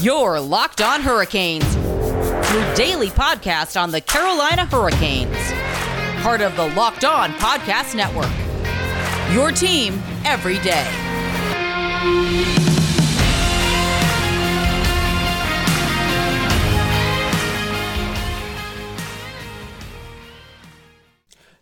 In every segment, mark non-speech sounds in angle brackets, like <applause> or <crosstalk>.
Your Locked On Hurricanes, your daily podcast on the Carolina Hurricanes. Part of the Locked On Podcast Network. Your team every day.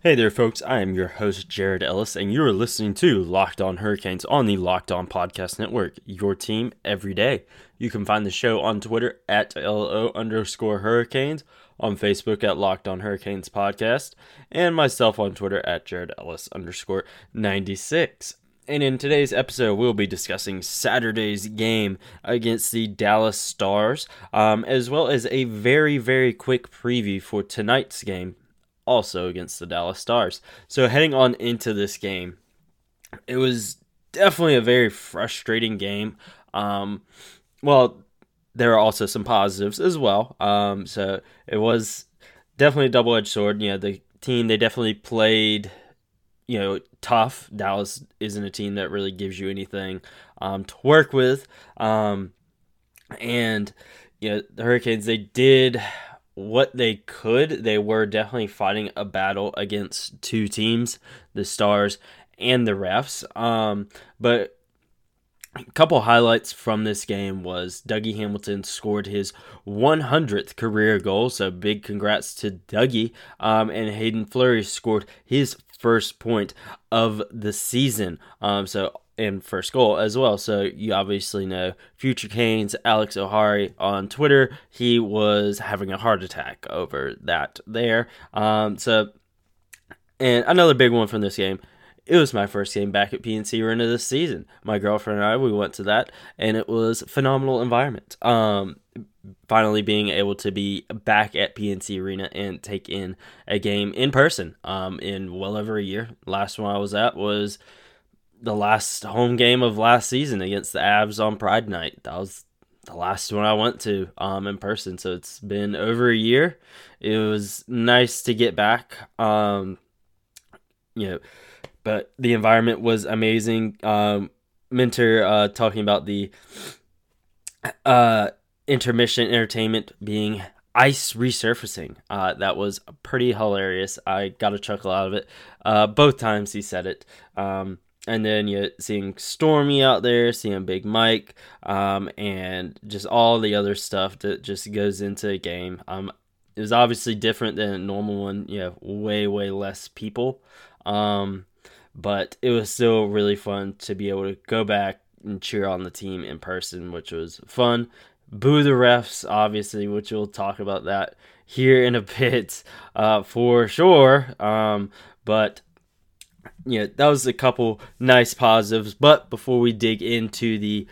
Hey there, folks. I am your host, Jared Ellis, and you are listening to Locked On Hurricanes on the Locked On Podcast Network, your team every day. You can find the show on Twitter at LO underscore Hurricanes, on Facebook at Locked On Hurricanes Podcast, and myself on Twitter at Jared Ellis underscore 96. And in today's episode, we'll be discussing Saturday's game against the Dallas Stars, um, as well as a very, very quick preview for tonight's game also against the Dallas Stars. So heading on into this game, it was definitely a very frustrating game. Um, well, there are also some positives as well. Um, so it was definitely a double edged sword. You know, the team they definitely played, you know, tough. Dallas isn't a team that really gives you anything um, to work with. Um, and you know, the Hurricanes they did what they could. They were definitely fighting a battle against two teams, the Stars and the refs. Um, but a couple highlights from this game was Dougie Hamilton scored his 100th career goal, so big congrats to Dougie. Um, and Haydn Fleury scored his first point of the season. Um, so and first goal as well. So you obviously know Future Canes, Alex O'Hari on Twitter. He was having a heart attack over that there. Um, so, and another big one from this game. It was my first game back at PNC Arena this season. My girlfriend and I we went to that, and it was phenomenal environment. Um, finally being able to be back at PNC Arena and take in a game in person. Um, in well over a year. Last one I was at was the last home game of last season against the Avs on Pride Night. That was the last one I went to um, in person. So it's been over a year. It was nice to get back. Um, you know, but the environment was amazing. Um, Minter uh, talking about the uh, intermission entertainment being ice resurfacing. Uh, that was pretty hilarious. I got a chuckle out of it. Uh, both times he said it. Um, and then you're seeing Stormy out there, seeing Big Mike, um, and just all the other stuff that just goes into a game. Um, it was obviously different than a normal one. You have way, way less people. Um, but it was still really fun to be able to go back and cheer on the team in person, which was fun. Boo the refs, obviously, which we'll talk about that here in a <laughs> bit uh, for sure. Um, but yeah, that was a couple nice positives. But before we dig into the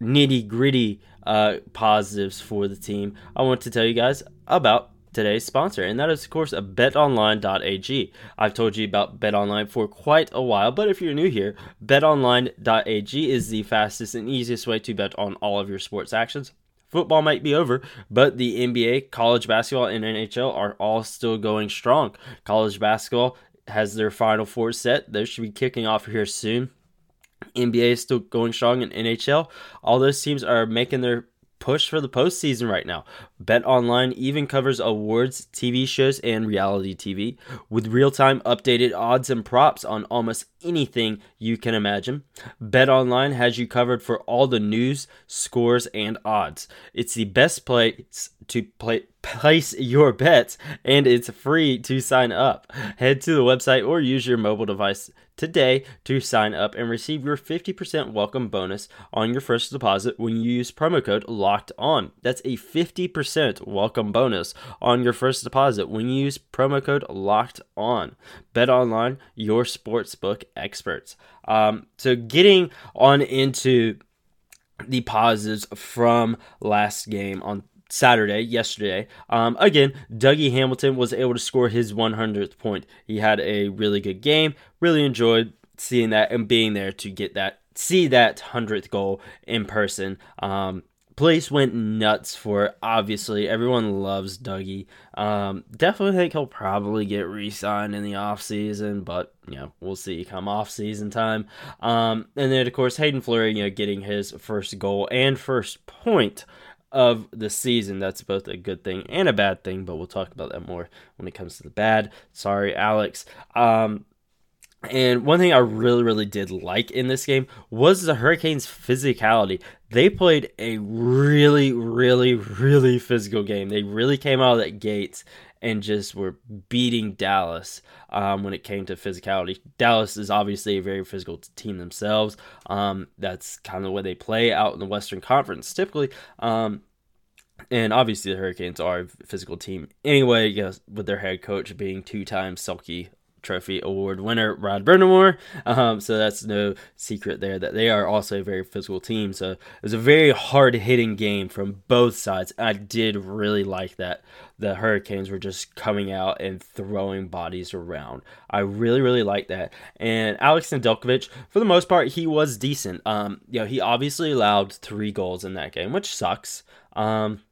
nitty gritty uh, positives for the team, I want to tell you guys about today's sponsor, and that is, of course, betonline.ag. I've told you about betonline for quite a while, but if you're new here, betonline.ag is the fastest and easiest way to bet on all of your sports actions. Football might be over, but the NBA, college basketball, and NHL are all still going strong. College basketball has their final four set. They should be kicking off here soon. NBA is still going strong in NHL. All those teams are making their push for the postseason right now. Bet Online even covers awards, TV shows, and reality TV with real time updated odds and props on almost anything you can imagine. Bet Online has you covered for all the news, scores, and odds. It's the best place to play place your bets and it's free to sign up. Head to the website or use your mobile device today to sign up and receive your 50% welcome bonus on your first deposit when you use promo code locked on. That's a 50% welcome bonus on your first deposit when you use promo code locked on. Bet online, your sportsbook experts. Um, so getting on into the positives from last game on Saturday, yesterday. Um, again, Dougie Hamilton was able to score his 100th point. He had a really good game. Really enjoyed seeing that and being there to get that, see that 100th goal in person. Um, place went nuts for it. Obviously, everyone loves Dougie. Um, definitely think he'll probably get re-signed in the off season, but you know we'll see come off season time. Um, and then of course Haydn Fleury, you know, getting his first goal and first point of the season. That's both a good thing and a bad thing, but we'll talk about that more when it comes to the bad. Sorry, Alex. Um, and one thing I really, really did like in this game was the Hurricanes' physicality. They played a really, really, really physical game. They really came out of that gates and just were beating Dallas um, when it came to physicality. Dallas is obviously a very physical team themselves. Um, that's kind of the way they play out in the Western Conference typically. Um, and obviously the Hurricanes are a physical team anyway, with their head coach being two-time Selke Trophy Award winner Rod Brind'Amour. Um, so that's no secret there that they are also a very physical team. So it was a very hard hitting game from both sides. I did really like that. The Hurricanes were just coming out and throwing bodies around. I really, really like that. And Alex Nedeljkovic, for the most part, he was decent. Um, you know, he obviously allowed three goals in that game, which sucks. Um,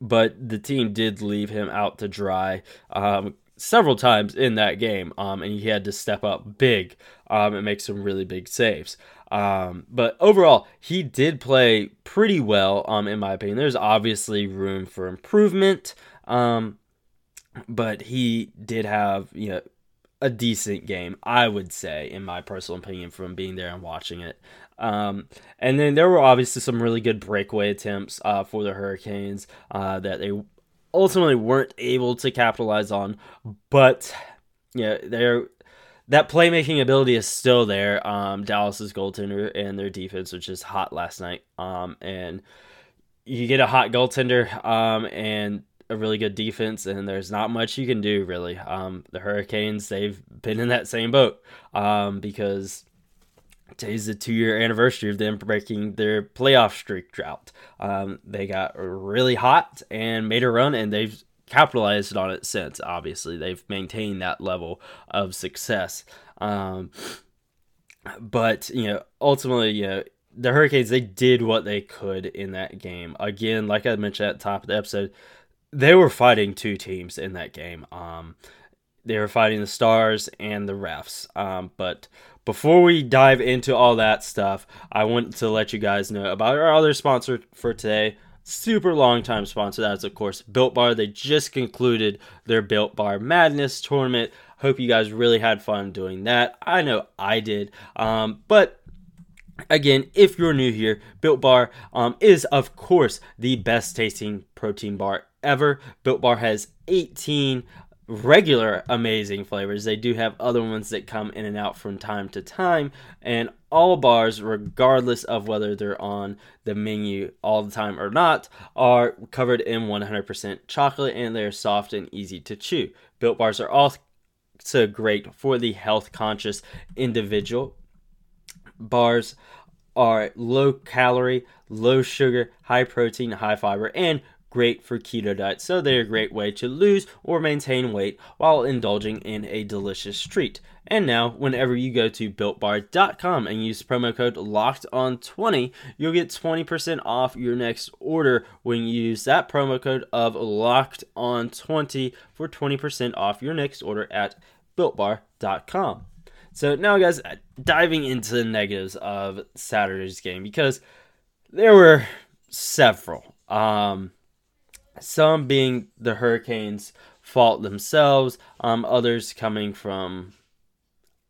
but the team did leave him out to dry. Um, several times in that game, um, and he had to step up big um, and make some really big saves. Um, but overall, he did play pretty well, um, in my opinion. There's obviously room for improvement, um, but he did have you know a decent game, I would say, in my personal opinion, from being there and watching it. Um, and then there were obviously some really good breakaway attempts uh, for the Hurricanes uh, that they ultimately weren't able to capitalize on. But yeah, they're that playmaking ability is still there. Um, Dallas's goaltender and their defense, which is hot last night. Um, and you get a hot goaltender, um, and a really good defense, and there's not much you can do really. Um, the Hurricanes, they've been in that same boat, um, because Today's the two year anniversary of them breaking their playoff streak drought. Um, they got really hot and made a run, and they've capitalized on it since. Obviously, they've maintained that level of success. Um, but you know, ultimately, you know, the Hurricanes they did what they could in that game. Again, like I mentioned at the top of the episode, they were fighting two teams in that game. Um, they were fighting the Stars and the refs. Um, but before we dive into all that stuff, I want to let you guys know about our other sponsor for today. Super long time sponsor. That's, of course, Built Bar. They just concluded their Built Bar Madness tournament. Hope you guys really had fun doing that. I know I did. Um, but Again, if you're new here, Built Bar um, is, of course, the best tasting protein bar ever. Built Bar has 18 regular amazing flavors. They do have other ones that come in and out from time to time, and all bars, regardless of whether they're on the menu all the time or not, are covered in 100% chocolate and they're soft and easy to chew. Built bars are also great for the health conscious individual. Bars are low calorie, low sugar, high protein, high fiber, and great for keto diet, so they're a great way to lose or maintain weight while indulging in a delicious treat. And now, whenever you go to builtbar.com and use promo code locked on 20, you'll get 20% off your next order when you use that promo code of locked on 20 for 20% off your next order at builtbar.com. So now guys, diving into the negatives of Saturday's game because there were several. Um some being the Hurricanes' fault themselves, um, others coming from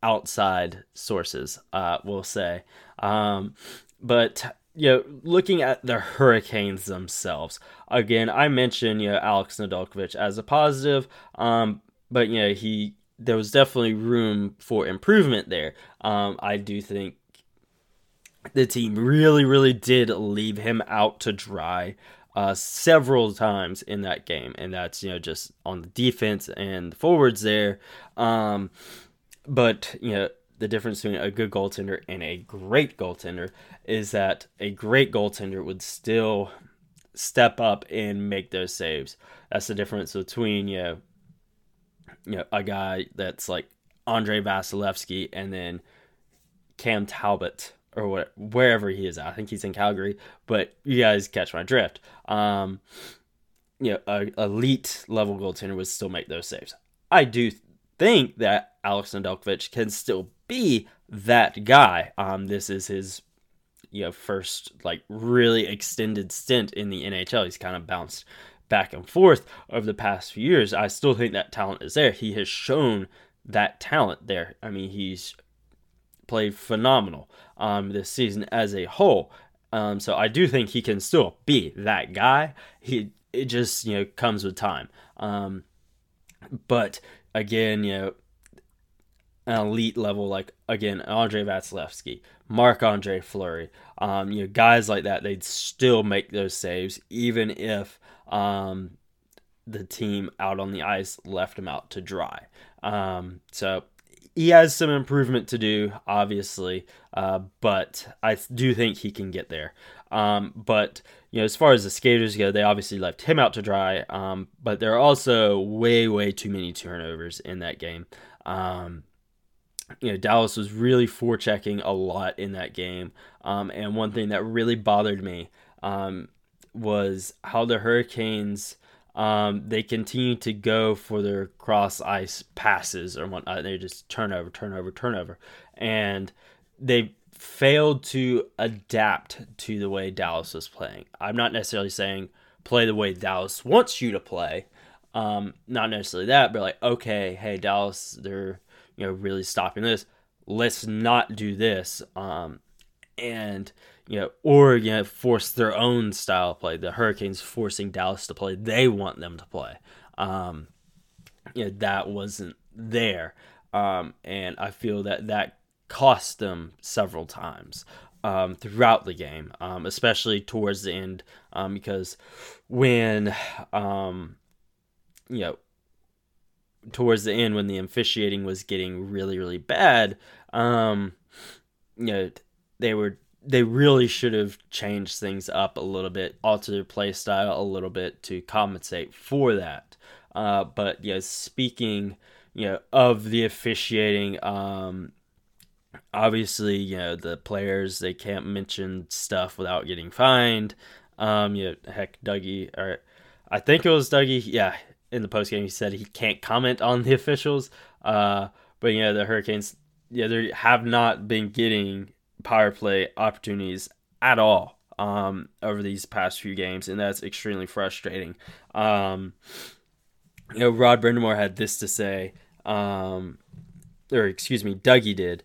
outside sources, uh, we'll say. Um, but you know, looking at the Hurricanes themselves, again, I mentioned you know Alex Nedeljkovic as a positive, um, but you know he there was definitely room for improvement there. Um, I do think the team really, really did leave him out to dry uh, several times in that game, and that's you know just on the defense and the forwards there. Um, but you know the difference between a good goaltender and a great goaltender is that a great goaltender would still step up and make those saves. That's the difference between you know, you know a guy that's like Andrei Vasilevskiy and then Cam Talbot or what, wherever he is. I think he's in Calgary, but you guys catch my drift. Um, you know, a elite level goaltender would still make those saves. I do think that Alex Nedeljkovic can still be that guy. Um, this is his you know first like really extended stint in the NHL. He's kind of bounced back and forth over the past few years. I still think that talent is there. He has shown that talent there. I mean, he's played phenomenal um, this season as a whole. Um, so I do think he can still be that guy. He it just you know comes with time. Um, but again, you know, an elite level like again Andrei Vasilevskiy, Marc Andre Fleury, um, you know guys like that, they'd still make those saves even if um, the team out on the ice left him out to dry. Um, so he has some improvement to do, obviously, uh, but I do think he can get there. Um, but you know, as far as the skaters go, they obviously left him out to dry. Um, but there are also way, way too many turnovers in that game. Um, you know, Dallas was really forechecking a lot in that game. Um, and one thing that really bothered me um, was how the Hurricanes um, they continue to go for their cross ice passes or whatnot. They just turnover, turnover, turnover, and they failed to adapt to the way Dallas was playing. I'm not necessarily saying play the way Dallas wants you to play. Um, not necessarily that, but like, okay, hey, Dallas, they're you know really stopping this. Let's not do this. Um, and you know, or you know, force their own style of play. The Hurricanes forcing Dallas to play they want them to play. Um, you know, that wasn't there, um, and I feel that that cost them several times um, throughout the game, um, especially towards the end, um, because when um, you know towards the end when the officiating was getting really really bad, um, you know they were they really should have changed things up a little bit, altered their play style a little bit to compensate for that. Uh, but yeah, speaking you know of the officiating, um, obviously you know the players they can't mention stuff without getting fined. Um, you know, heck, Dougie or I think it was Dougie. Yeah, in the post game he said he can't comment on the officials. Uh, but you know the Hurricanes, yeah, they have not been getting power play opportunities at all um, over these past few games, and that's extremely frustrating. Um, you know, Rod Brind'Amour had this to say, um, or excuse me, Dougie did.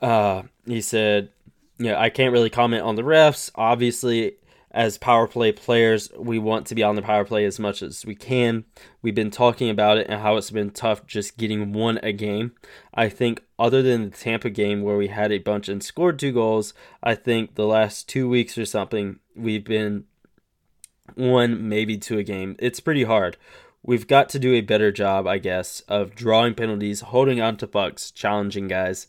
Uh, he said, "You know, I can't really comment on the refs. Obviously, as power play players, we want to be on the power play as much as we can. We've been talking about it and how it's been tough just getting one a game. I think, other than the Tampa game where we had a bunch and scored two goals, I think the last two weeks or something, we've been one, maybe two a game. It's pretty hard. We've got to do a better job, I guess, of drawing penalties, holding on to pucks, challenging guys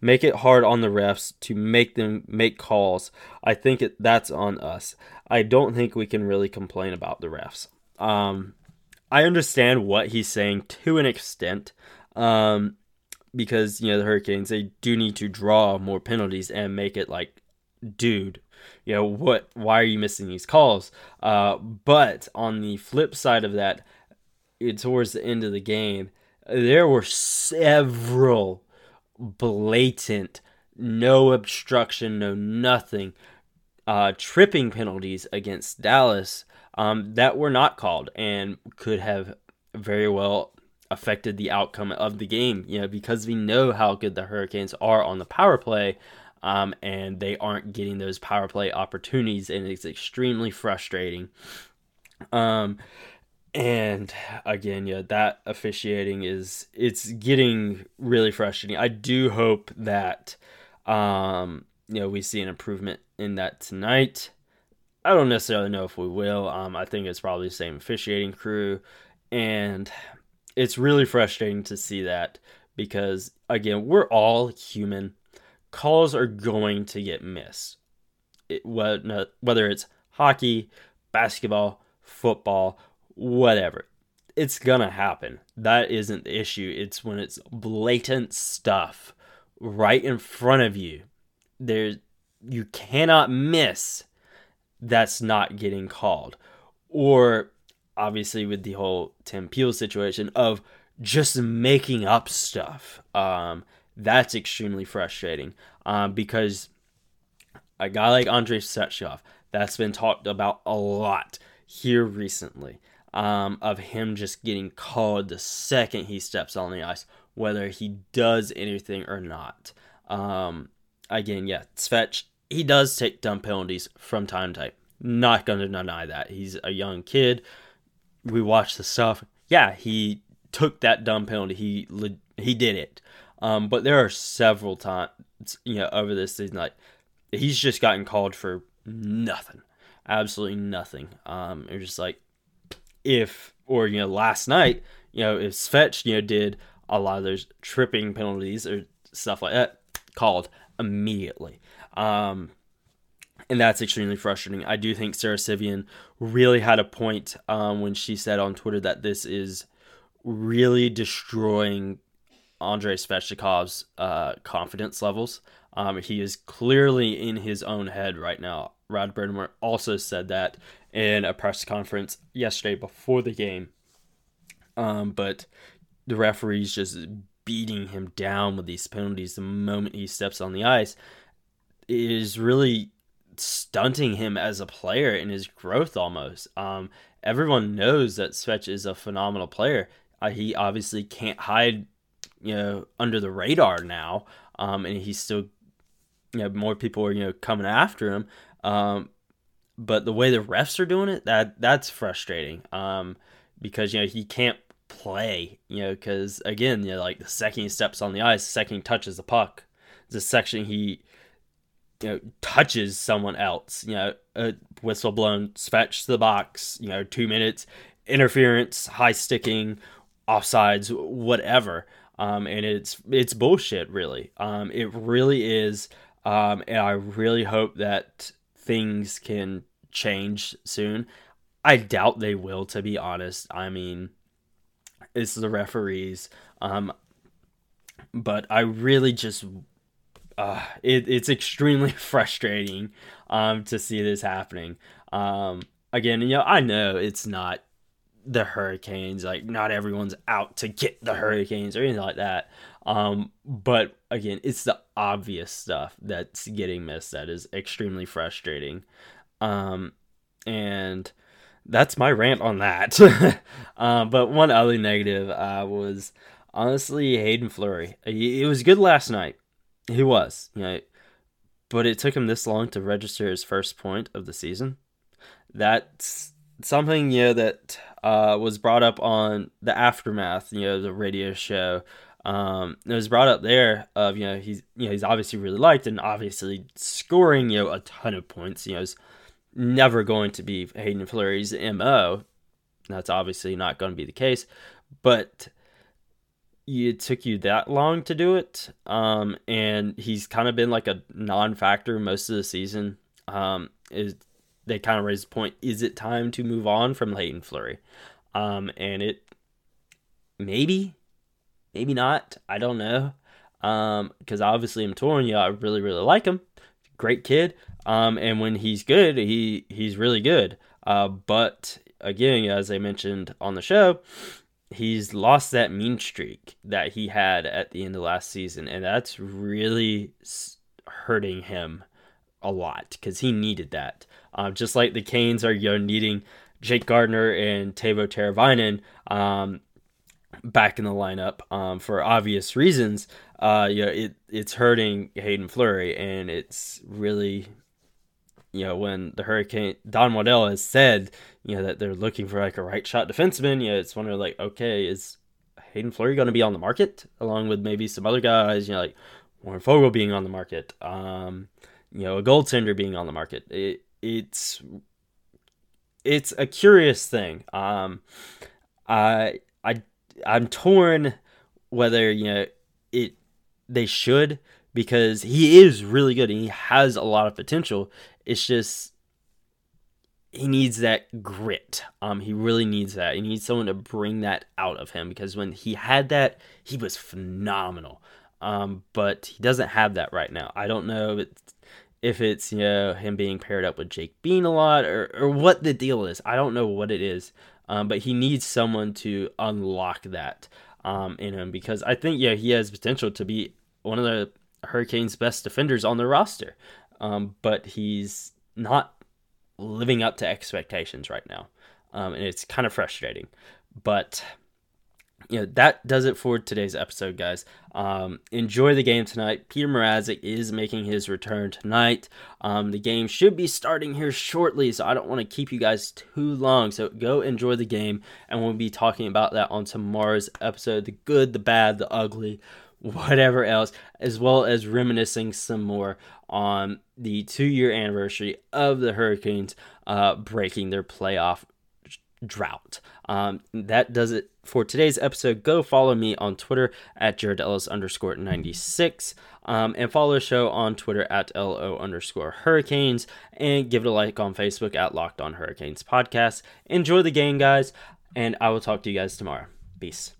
make it hard on the refs to make them make calls. I think it, that's on us. I don't think we can really complain about the refs. Um, I understand what he's saying to an extent, um, because you know the Hurricanes they do need to draw more penalties and make it like, dude, you know what? Why are you missing these calls? Uh, but on the flip side of that, towards the end of the game, there were several blatant, no obstruction, no nothing, uh, tripping penalties against Dallas um, that were not called and could have very well affected the outcome of the game. You know, because we know how good the Hurricanes are on the power play. Um, and they aren't getting those power play opportunities, and it's extremely frustrating. Um, and again yeah that officiating is it's getting really frustrating. I do hope that um you know we see an improvement in that tonight. I don't necessarily know if we will. Um i think it's probably the same officiating crew. And it's really frustrating to see that because again we're all human. Calls are going to get missed. It, whether it's hockey basketball football whatever. It's gonna happen. That isn't the issue. It's when it's blatant stuff right in front of you. There you cannot miss that's not getting called. Or obviously with the whole Tim Peel situation of just making up stuff. Um, that's extremely frustrating um, because a guy like Andrei Svechnikov, that's been talked about a lot here recently. Um, of him just getting called the second he steps on the ice, whether he does anything or not. Um, again, yeah, Svetch, he does take dumb penalties from time to time. Not going to deny that. He's a young kid. We watch the stuff. Yeah, he took that dumb penalty. He he did it. Um, but there are several times, you know, over this season, like he's just gotten called for nothing, absolutely nothing. Um, it's just like if, or you know, last night, you know, if Svetch, you know, did a lot of those tripping penalties or stuff like that, called immediately. Um, and that's extremely frustrating. I do think Sara Civian really had a point um, when she said on Twitter that this is really destroying Andrei Svechnikov's uh, confidence levels. Um, he is clearly in his own head right now. Rod Brind'Amour also said that in a press conference yesterday before the game. Um, but the referee's just beating him down with these penalties the moment he steps on the ice is really stunting him as a player in his growth almost. Um, everyone knows that Svetch is a phenomenal player. Uh, he obviously can't hide, you know, under the radar now. Um, and he's still, you know, more people are, you know, coming after him. Um, but the way the refs are doing it, that that's frustrating. Um, because, you know, he can't play, you know, because again, you know, like the second he steps on the ice, the second he touches the puck, the section he you know touches someone else you know a whistle blown Svetch the box you know two minutes interference high sticking offsides whatever. Um, and it's it's bullshit really. Um, it really is. Um, and i really hope that things can change soon i doubt they will to be honest i mean it's the referees um, but i really just uh, it, it's extremely <laughs> frustrating um, to see this happening. Um, again, you know, I know it's not the Hurricanes, like not everyone's out to get the Hurricanes or anything like that. Um, but again, it's the obvious stuff that's getting missed that is extremely frustrating. Um, and that's my rant on that. um, <laughs> but one other negative uh, was honestly Haydn Fleury. It was good last night. He was, you know, but it took him this long to register his first point of the season. That's something you know that uh, was brought up on the aftermath, you know, the radio show. Um, it was brought up there of you know he's you know he's obviously really liked and obviously scoring you know a ton of points. You know, is never going to be Haydn Fleury's mo. That's obviously not going to be the case, but it took you that long to do it. Um, and he's kind of been like a non-factor most of the season. Um, is they kind of raised the point: is it time to move on from Haydn Fleury? Um, and it maybe, maybe not. I don't know. Um, because obviously I'm torn. Yeah, I really, really like him. Great kid. Um, and when he's good, he he's really good. Uh, but again, as I mentioned on the show, he's lost that mean streak that he had at the end of last season, and that's really hurting him a lot because he needed that. Um, just like the Canes are you know, needing Jake Gardiner and Teuvo Teravainen um, back in the lineup um, for obvious reasons. Uh, you know, it it's hurting Haydn Fleury, and it's really you know, when the Hurricane Don Waddell has said, you know, that they're looking for like a right shot defenseman, you know, it's wondering like, okay, is Haydn Fleury going to be on the market along with maybe some other guys, you know, like Warren Foegele being on the market, um, you know, a goaltender being on the market. It, it's it's a curious thing. Um, I I I'm torn whether you know it they should because he is really good and he has a lot of potential. It's just he needs that grit. Um, he really needs that. He needs someone to bring that out of him because when he had that, he was phenomenal. Um, but he doesn't have that right now. I don't know if it's, if it's you know him being paired up with Jake Bean a lot or or what the deal is. I don't know what it is. Um, but he needs someone to unlock that um, in him because I think yeah he has potential to be one of the Hurricanes' best defenders on their roster. um, but he's not living up to expectations right now. Um, and it's kind of frustrating. But you know that does it for today's episode guys. Um, enjoy the game tonight. Peter mrazek is making his return tonight. Um, the game should be starting here shortly so i don't want to keep you guys too long. So go enjoy the game and we'll be talking about that on tomorrow's episode the good the bad the ugly whatever else as well as reminiscing some more on the two year anniversary of the hurricanes uh, breaking their playoff drought. Um, that does it for today's episode. Go follow me on Twitter at Jared Ellis underscore 96 um, and follow the show on Twitter at LO underscore Hurricanes and give it a like on Facebook at Locked On Hurricanes Podcast. Enjoy the game, guys, and I will talk to you guys tomorrow. Peace.